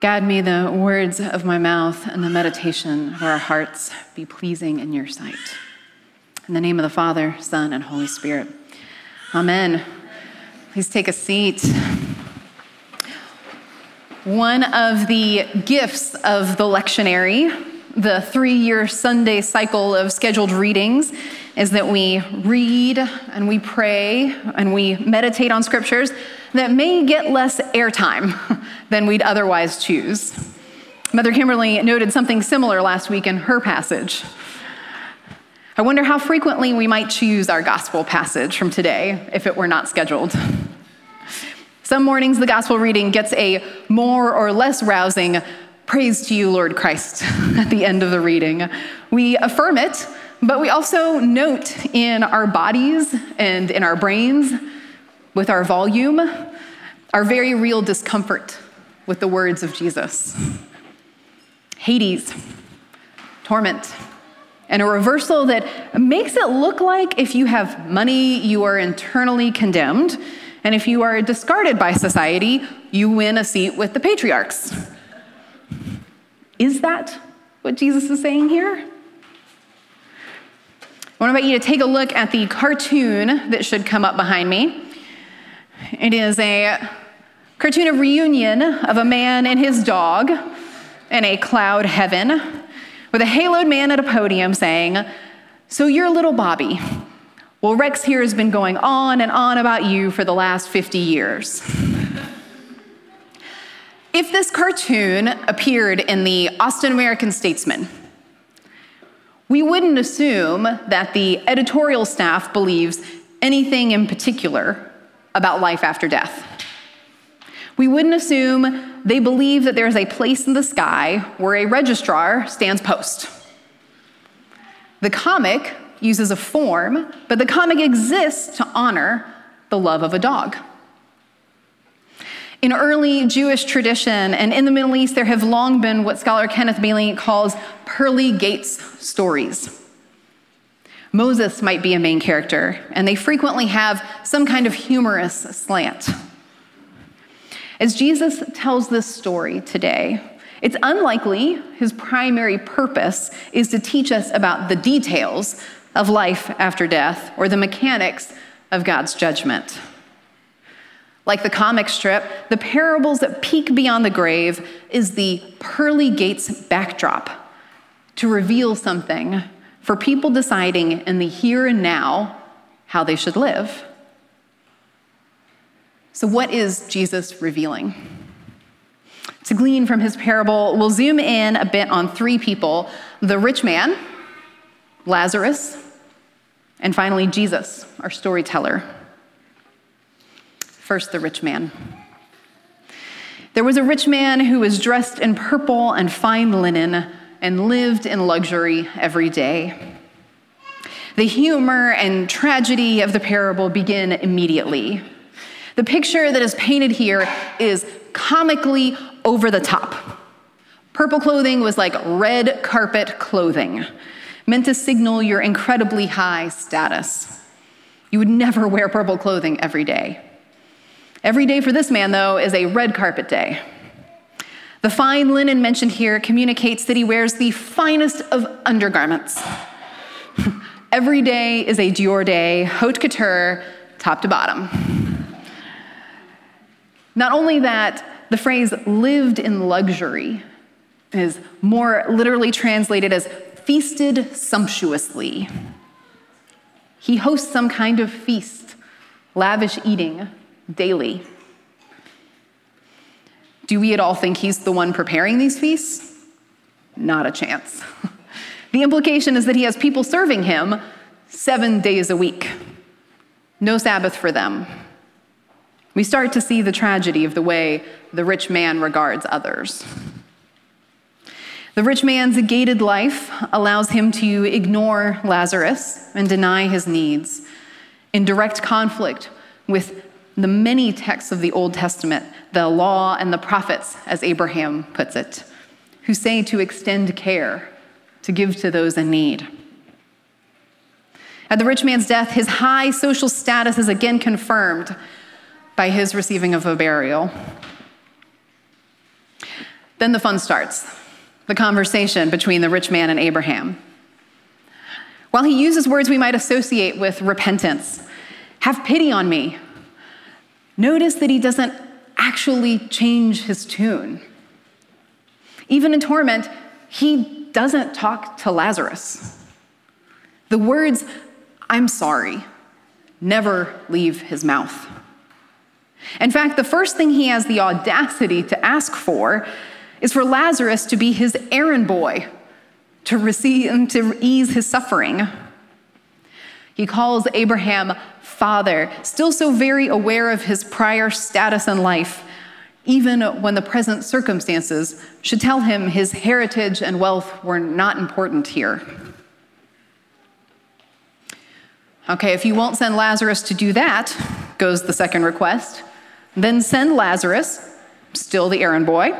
God, may the words of my mouth and the meditation of our hearts be pleasing in your sight. In the name of the Father, Son, and Holy Spirit. Amen. Please take a seat. One of the gifts of the lectionary, the three year Sunday cycle of scheduled readings, is that we read and we pray and we meditate on scriptures that may get less airtime than we'd otherwise choose. Mother Kimberly noted something similar last week in her passage. I wonder how frequently we might choose our gospel passage from today if it were not scheduled. Some mornings, the gospel reading gets a more or less rousing praise to you, Lord Christ, at the end of the reading. We affirm it, but we also note in our bodies and in our brains with our volume, our very real discomfort with the words of Jesus. Hades, torment, and a reversal that makes it look like if you have money, you are internally condemned, and if you are discarded by society, you win a seat with the patriarchs. Is that what Jesus is saying here? I want to invite you to take a look at the cartoon that should come up behind me. It is a cartoon of reunion of a man and his dog in a cloud heaven with a haloed man at a podium saying, So you're little Bobby. Well, Rex here has been going on and on about you for the last 50 years. if this cartoon appeared in the Austin American Statesman, we wouldn't assume that the editorial staff believes anything in particular about life after death. We wouldn't assume they believe that there's a place in the sky where a registrar stands post. The comic uses a form, but the comic exists to honor the love of a dog. In early Jewish tradition and in the Middle East, there have long been what scholar Kenneth Bailey calls pearly gates stories. Moses might be a main character, and they frequently have some kind of humorous slant. As Jesus tells this story today, it's unlikely his primary purpose is to teach us about the details of life after death or the mechanics of God's judgment. Like the comic strip, the parables that peek beyond the grave is the pearly gates backdrop to reveal something for people deciding in the here and now how they should live. So, what is Jesus revealing? To glean from his parable, we'll zoom in a bit on three people the rich man, Lazarus, and finally Jesus, our storyteller. First, the rich man. There was a rich man who was dressed in purple and fine linen and lived in luxury every day. The humor and tragedy of the parable begin immediately. The picture that is painted here is comically over the top. Purple clothing was like red carpet clothing, meant to signal your incredibly high status. You would never wear purple clothing every day. Every day for this man, though, is a red carpet day. The fine linen mentioned here communicates that he wears the finest of undergarments. Every day is a Dior day, haute couture, top to bottom. Not only that, the phrase lived in luxury is more literally translated as feasted sumptuously. He hosts some kind of feast, lavish eating daily. Do we at all think he's the one preparing these feasts? Not a chance. the implication is that he has people serving him seven days a week. No Sabbath for them. We start to see the tragedy of the way the rich man regards others. The rich man's gated life allows him to ignore Lazarus and deny his needs in direct conflict with the many texts of the Old Testament, the law and the prophets, as Abraham puts it, who say to extend care, to give to those in need. At the rich man's death, his high social status is again confirmed by his receiving of a burial. Then the fun starts the conversation between the rich man and Abraham. While he uses words we might associate with repentance, have pity on me, notice that he doesn't actually change his tune. Even in torment, he doesn't talk to Lazarus. The words, I'm sorry, never leave his mouth. In fact, the first thing he has the audacity to ask for is for Lazarus to be his errand boy to receive and to ease his suffering. He calls Abraham father, still so very aware of his prior status in life, even when the present circumstances should tell him his heritage and wealth were not important here. Okay, if you won't send Lazarus to do that, goes the second request, then send Lazarus, still the errand boy,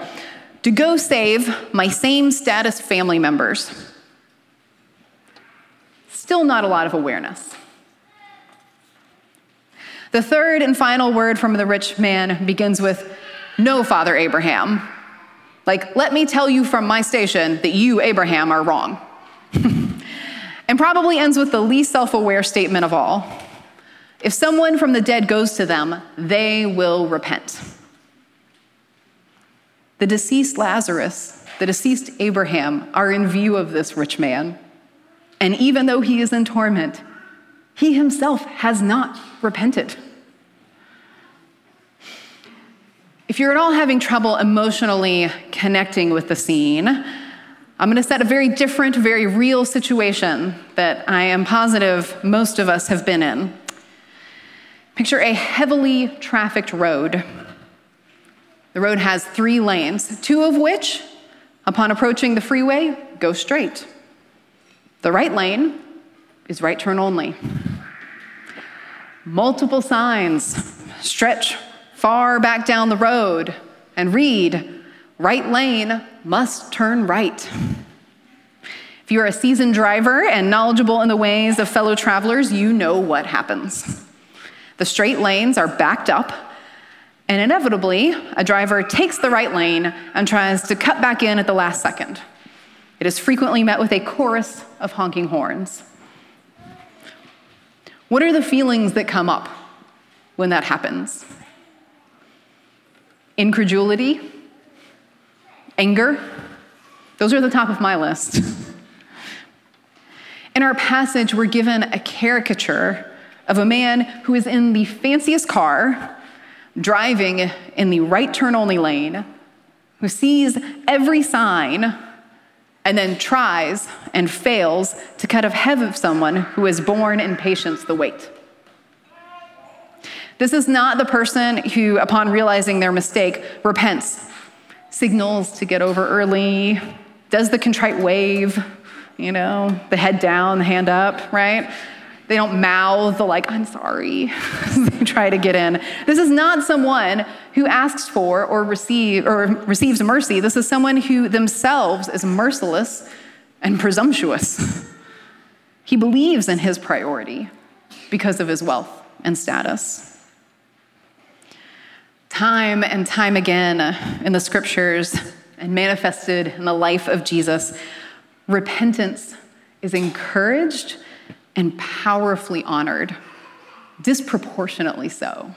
to go save my same status family members. Still not a lot of awareness. The third and final word from the rich man begins with, No, Father Abraham. Like, let me tell you from my station that you, Abraham, are wrong. and probably ends with the least self aware statement of all If someone from the dead goes to them, they will repent. The deceased Lazarus, the deceased Abraham are in view of this rich man. And even though he is in torment, he himself has not repented. If you're at all having trouble emotionally connecting with the scene, I'm going to set a very different, very real situation that I am positive most of us have been in. Picture a heavily trafficked road the road has three lanes, two of which, upon approaching the freeway, go straight. The right lane is right turn only. Multiple signs stretch far back down the road and read, right lane must turn right. If you're a seasoned driver and knowledgeable in the ways of fellow travelers, you know what happens. The straight lanes are backed up and inevitably, a driver takes the right lane and tries to cut back in at the last second. It is frequently met with a chorus of honking horns. What are the feelings that come up when that happens? Incredulity? Anger? Those are the top of my list. In our passage, we're given a caricature of a man who is in the fanciest car driving in the right turn only lane, who sees every sign and then tries and fails to cut ahead of someone who has borne in patience the wait. This is not the person who, upon realizing their mistake, repents, signals to get over early, does the contrite wave, you know, the head down, the hand up, right? They don't mouth the like, I'm sorry, they try to get in. This is not someone who asks for or receive or receives mercy. This is someone who themselves is merciless and presumptuous. He believes in his priority because of his wealth and status. Time and time again in the scriptures and manifested in the life of Jesus, repentance is encouraged and powerfully honored, disproportionately so.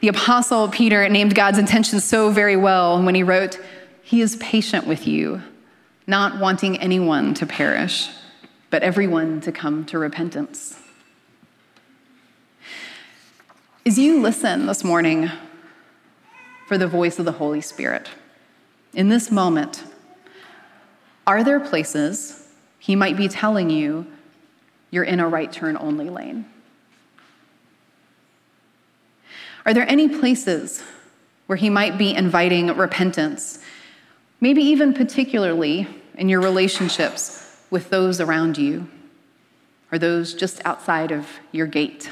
The Apostle Peter named God's intentions so very well when he wrote, He is patient with you, not wanting anyone to perish, but everyone to come to repentance. As you listen this morning for the voice of the Holy Spirit, in this moment, are there places he might be telling you you're in a right turn only lane. Are there any places where he might be inviting repentance, maybe even particularly in your relationships with those around you or those just outside of your gate?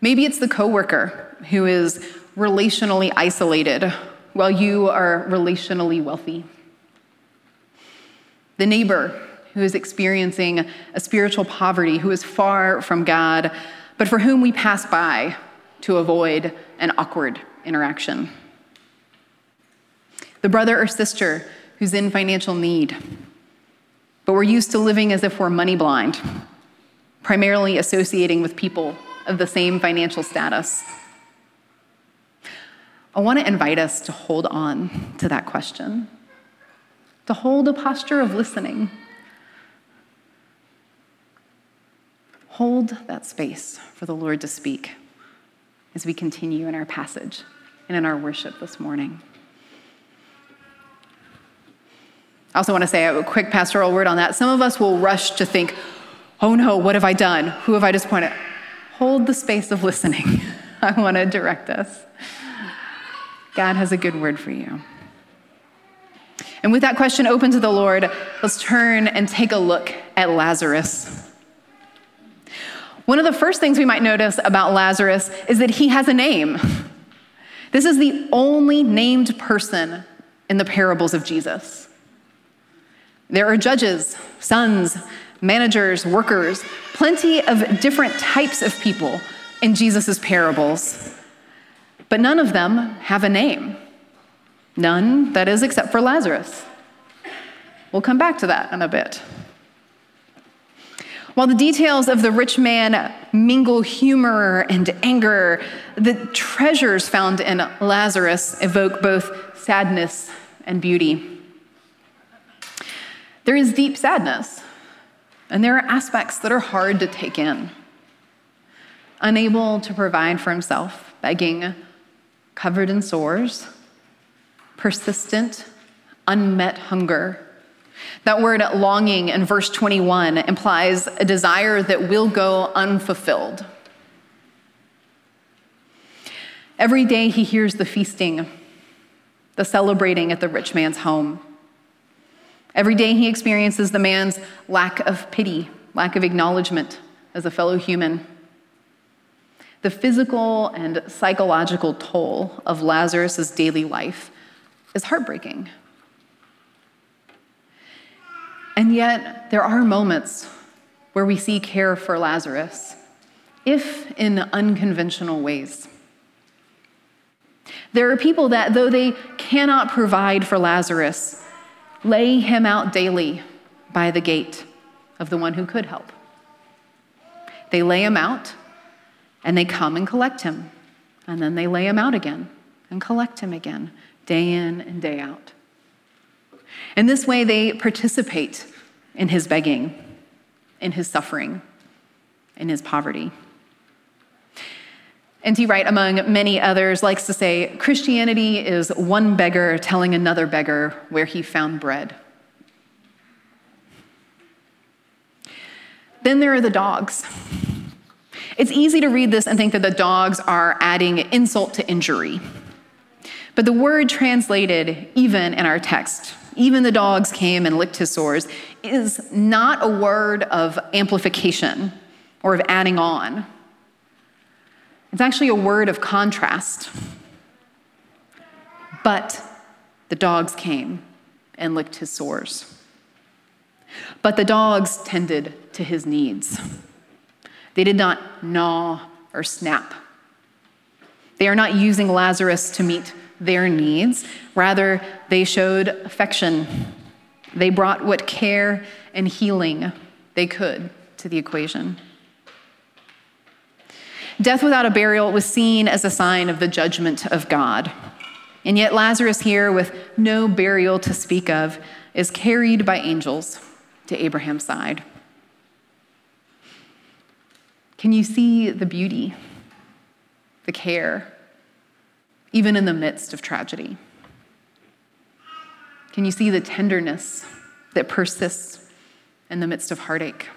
Maybe it's the coworker who is relationally isolated while you are relationally wealthy the neighbor who is experiencing a spiritual poverty, who is far from God, but for whom we pass by to avoid an awkward interaction. the brother or sister who's in financial need. But we're used to living as if we're money blind, primarily associating with people of the same financial status. I want to invite us to hold on to that question, to hold a posture of listening. Hold that space for the Lord to speak as we continue in our passage and in our worship this morning. I also want to say a quick pastoral word on that. Some of us will rush to think, oh no, what have I done? Who have I disappointed? Hold the space of listening. I want to direct us. God has a good word for you. And with that question open to the Lord, let's turn and take a look at Lazarus. One of the first things we might notice about Lazarus is that he has a name. This is the only named person in the parables of Jesus. There are judges, sons, managers, workers, plenty of different types of people in Jesus' parables. But none of them have a name. None, that is, except for Lazarus. We'll come back to that in a bit. While the details of the rich man mingle humor and anger, the treasures found in Lazarus evoke both sadness and beauty. There is deep sadness, and there are aspects that are hard to take in. Unable to provide for himself, begging, covered in sores, persistent, unmet hunger. That word longing in verse 21 implies a desire that will go unfulfilled. Every day he hears the feasting, the celebrating at the rich man's home. Every day he experiences the man's lack of pity, lack of acknowledgement as a fellow human. The physical and psychological toll of Lazarus' daily life is heartbreaking. And yet, there are moments where we see care for Lazarus, if in unconventional ways. There are people that, though they cannot provide for Lazarus, lay him out daily by the gate of the one who could help. They lay him out and they come and collect him. And then they lay him out again and collect him again, day in and day out. In this way, they participate in his begging, in his suffering, in his poverty. N.T. Wright, among many others, likes to say Christianity is one beggar telling another beggar where he found bread. Then there are the dogs. It's easy to read this and think that the dogs are adding insult to injury. But the word translated, even in our text, even the dogs came and licked his sores, is not a word of amplification or of adding on. It's actually a word of contrast. But the dogs came and licked his sores. But the dogs tended to his needs. They did not gnaw or snap. They are not using Lazarus to meet their needs. Rather, they showed affection. They brought what care and healing they could to the equation. Death without a burial was seen as a sign of the judgment of God. And yet, Lazarus, here with no burial to speak of, is carried by angels to Abraham's side. Can you see the beauty, the care, even in the midst of tragedy? Can you see the tenderness that persists in the midst of heartache?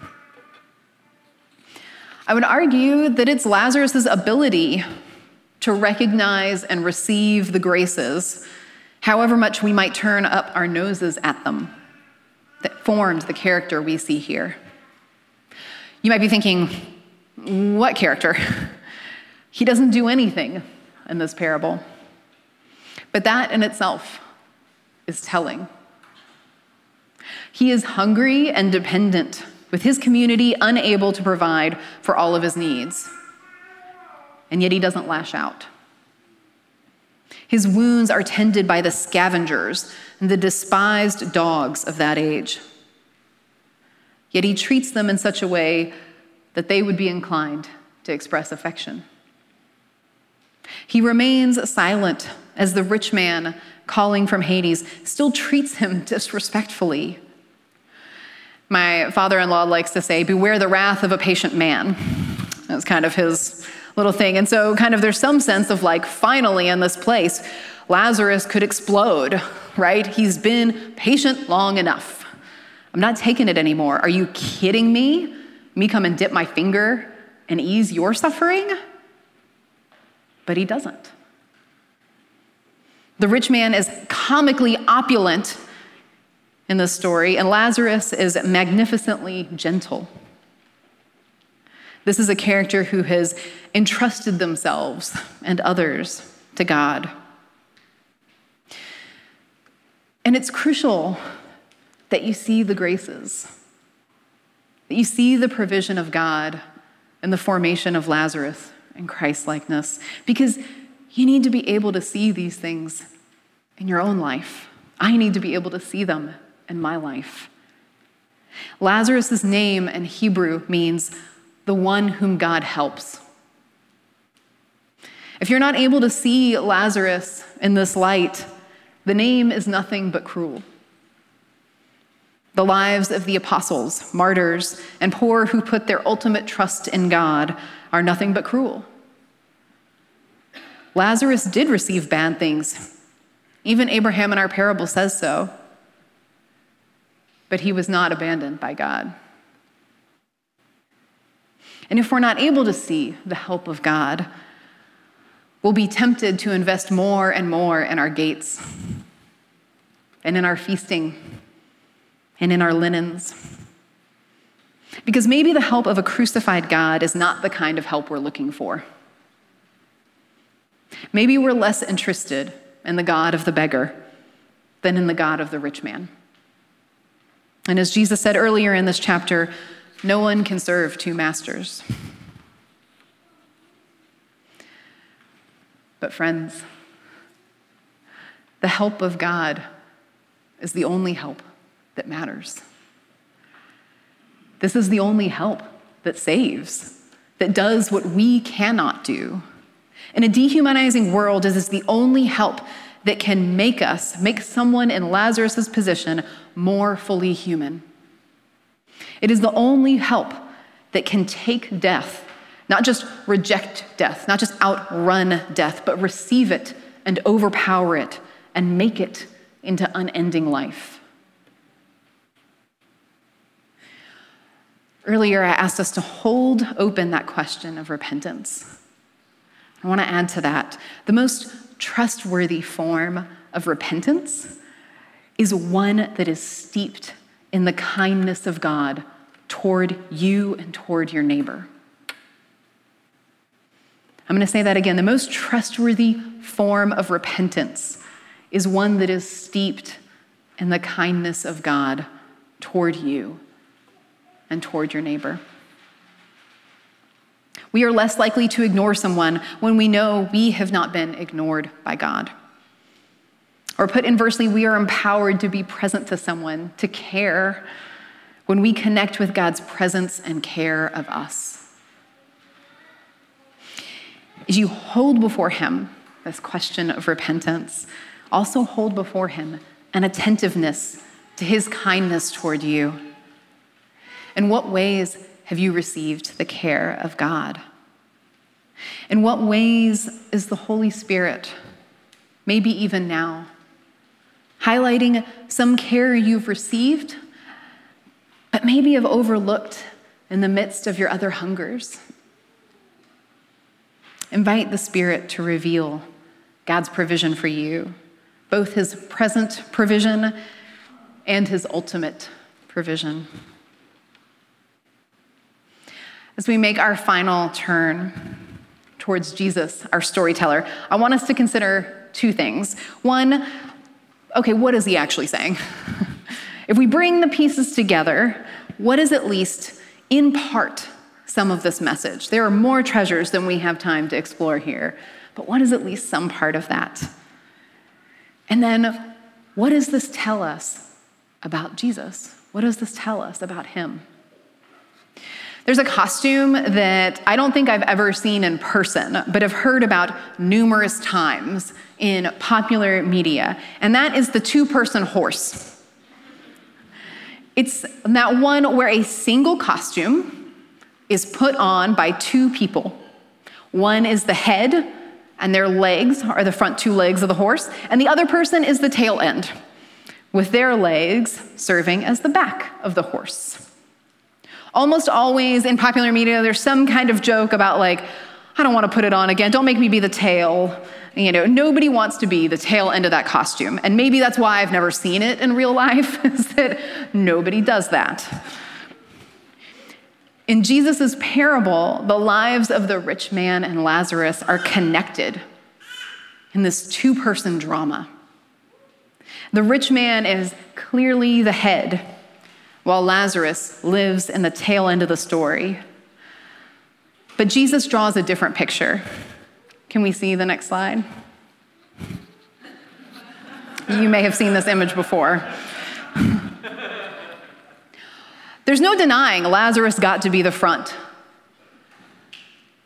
I would argue that it's Lazarus' ability to recognize and receive the graces, however much we might turn up our noses at them, that formed the character we see here. You might be thinking, what character? he doesn't do anything in this parable. But that in itself is telling. He is hungry and dependent with his community unable to provide for all of his needs. And yet he doesn't lash out. His wounds are tended by the scavengers and the despised dogs of that age. Yet he treats them in such a way that they would be inclined to express affection. He remains silent as the rich man calling from Hades still treats him disrespectfully. My father in law likes to say, Beware the wrath of a patient man. That's kind of his little thing. And so, kind of, there's some sense of like, finally, in this place, Lazarus could explode, right? He's been patient long enough. I'm not taking it anymore. Are you kidding me? Me come and dip my finger and ease your suffering? But he doesn't. The rich man is comically opulent in this story, and Lazarus is magnificently gentle. This is a character who has entrusted themselves and others to God. And it's crucial that you see the graces, that you see the provision of God in the formation of Lazarus and Christ likeness, because you need to be able to see these things in your own life. I need to be able to see them in my life. Lazarus' name in Hebrew means the one whom God helps. If you're not able to see Lazarus in this light, the name is nothing but cruel. The lives of the apostles, martyrs, and poor who put their ultimate trust in God are nothing but cruel. Lazarus did receive bad things. Even Abraham in our parable says so but he was not abandoned by God. And if we're not able to see the help of God, we'll be tempted to invest more and more in our gates and in our feasting and in our linens. Because maybe the help of a crucified God is not the kind of help we're looking for. Maybe we're less interested in the God of the beggar than in the God of the rich man. And as Jesus said earlier in this chapter, no one can serve two masters. But, friends, the help of God is the only help that matters. This is the only help that saves, that does what we cannot do. In a dehumanizing world, it is the only help that can make us, make someone in Lazarus' position more fully human. It is the only help that can take death, not just reject death, not just outrun death, but receive it and overpower it and make it into unending life. Earlier, I asked us to hold open that question of repentance. I want to add to that the most trustworthy form of repentance is one that is steeped in the kindness of God toward you and toward your neighbor. I'm going to say that again. The most trustworthy form of repentance is one that is steeped in the kindness of God toward you and toward your neighbor. We are less likely to ignore someone when we know we have not been ignored by God. Or put inversely, we are empowered to be present to someone, to care, when we connect with God's presence and care of us. As you hold before Him this question of repentance, also hold before Him an attentiveness to His kindness toward you. In what ways have you received the care of God? In what ways is the Holy Spirit, maybe even now, highlighting some care you've received, but maybe have overlooked in the midst of your other hungers? Invite the Spirit to reveal God's provision for you, both His present provision and His ultimate provision. As we make our final turn towards Jesus, our storyteller, I want us to consider two things. One, okay, what is he actually saying? if we bring the pieces together, what is at least in part some of this message? There are more treasures than we have time to explore here, but what is at least some part of that? And then, what does this tell us about Jesus? What does this tell us about him? There's a costume that I don't think I've ever seen in person, but have heard about numerous times in popular media, and that is the two person horse. It's that one where a single costume is put on by two people. One is the head, and their legs are the front two legs of the horse, and the other person is the tail end, with their legs serving as the back of the horse. Almost always in popular media, there's some kind of joke about, like, I don't want to put it on again. Don't make me be the tail. You know, nobody wants to be the tail end of that costume. And maybe that's why I've never seen it in real life, is that nobody does that. In Jesus' parable, the lives of the rich man and Lazarus are connected in this two person drama. The rich man is clearly the head while Lazarus lives in the tail end of the story. But Jesus draws a different picture. Can we see the next slide? You may have seen this image before. There's no denying Lazarus got to be the front.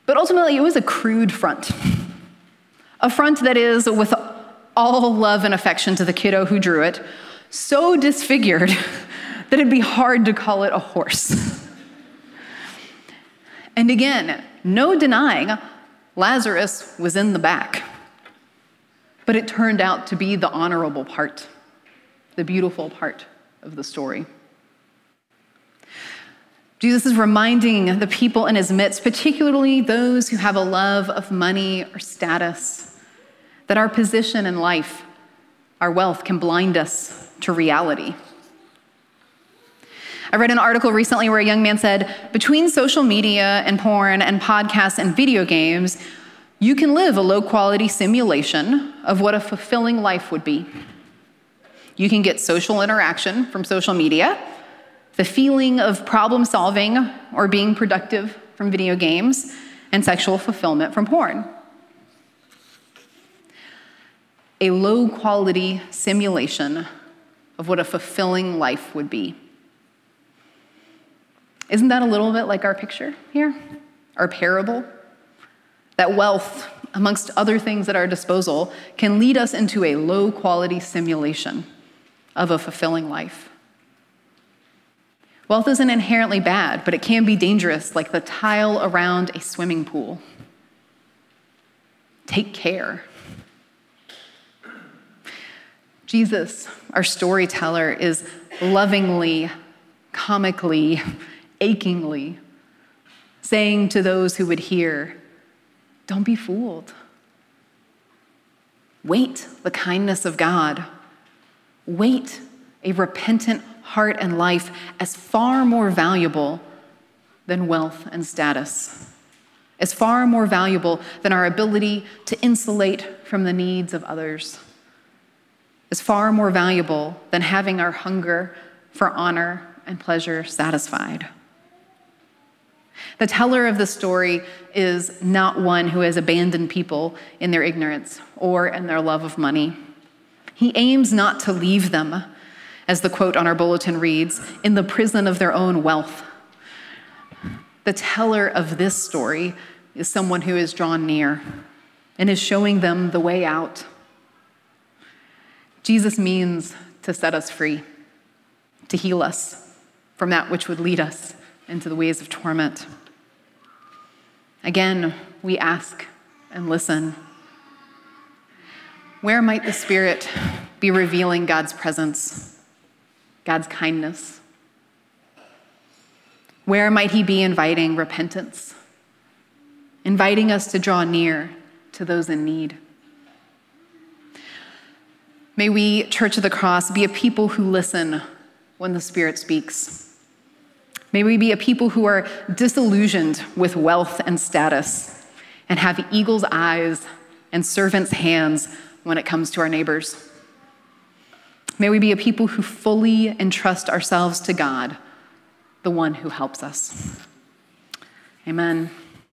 But ultimately, it was a crude front. A front that is, with all love and affection to the kiddo who drew it, so disfigured that it'd be hard to call it a horse. and again, no denying Lazarus was in the back. But it turned out to be the honorable part, the beautiful part of the story. Jesus is reminding the people in his midst, particularly those who have a love of money or status, that our position in life, our wealth, can blind us to reality. I read an article recently where a young man said, between social media and porn and podcasts and video games, you can live a low quality simulation of what a fulfilling life would be. You can get social interaction from social media, the feeling of problem solving or being productive from video games, and sexual fulfillment from porn. A low quality simulation of what a fulfilling life would be. Isn't that a little bit like our picture here? Our parable? That wealth, amongst other things at our disposal, can lead us into a low quality simulation of a fulfilling life. Wealth isn't inherently bad, but it can be dangerous, like the tile around a swimming pool. Take care. Jesus, our storyteller, is lovingly, comically, achingly, saying to those who would hear, Don't be fooled. Wait the kindness of God. Wait a repentant heart and life as far more valuable than wealth and status, as far more valuable than our ability to insulate from the needs of others, as far more valuable than having our hunger for honor and pleasure satisfied. The teller of the story is not one who has abandoned people in their ignorance or in their love of money. He aims not to leave them, as the quote on our bulletin reads, in the prison of their own wealth. The teller of this story is someone who is drawn near and is showing them the way out. Jesus means to set us free, to heal us from that which would lead us into the ways of torment. Again, we ask and listen. Where might the Spirit be revealing God's presence, God's kindness? Where might He be inviting repentance, inviting us to draw near to those in need? May we, Church of the Cross, be a people who listen when the Spirit speaks May we be a people who are disillusioned with wealth and status and have eagle's eyes and servant's hands when it comes to our neighbors. May we be a people who fully entrust ourselves to God, the one who helps us. Amen.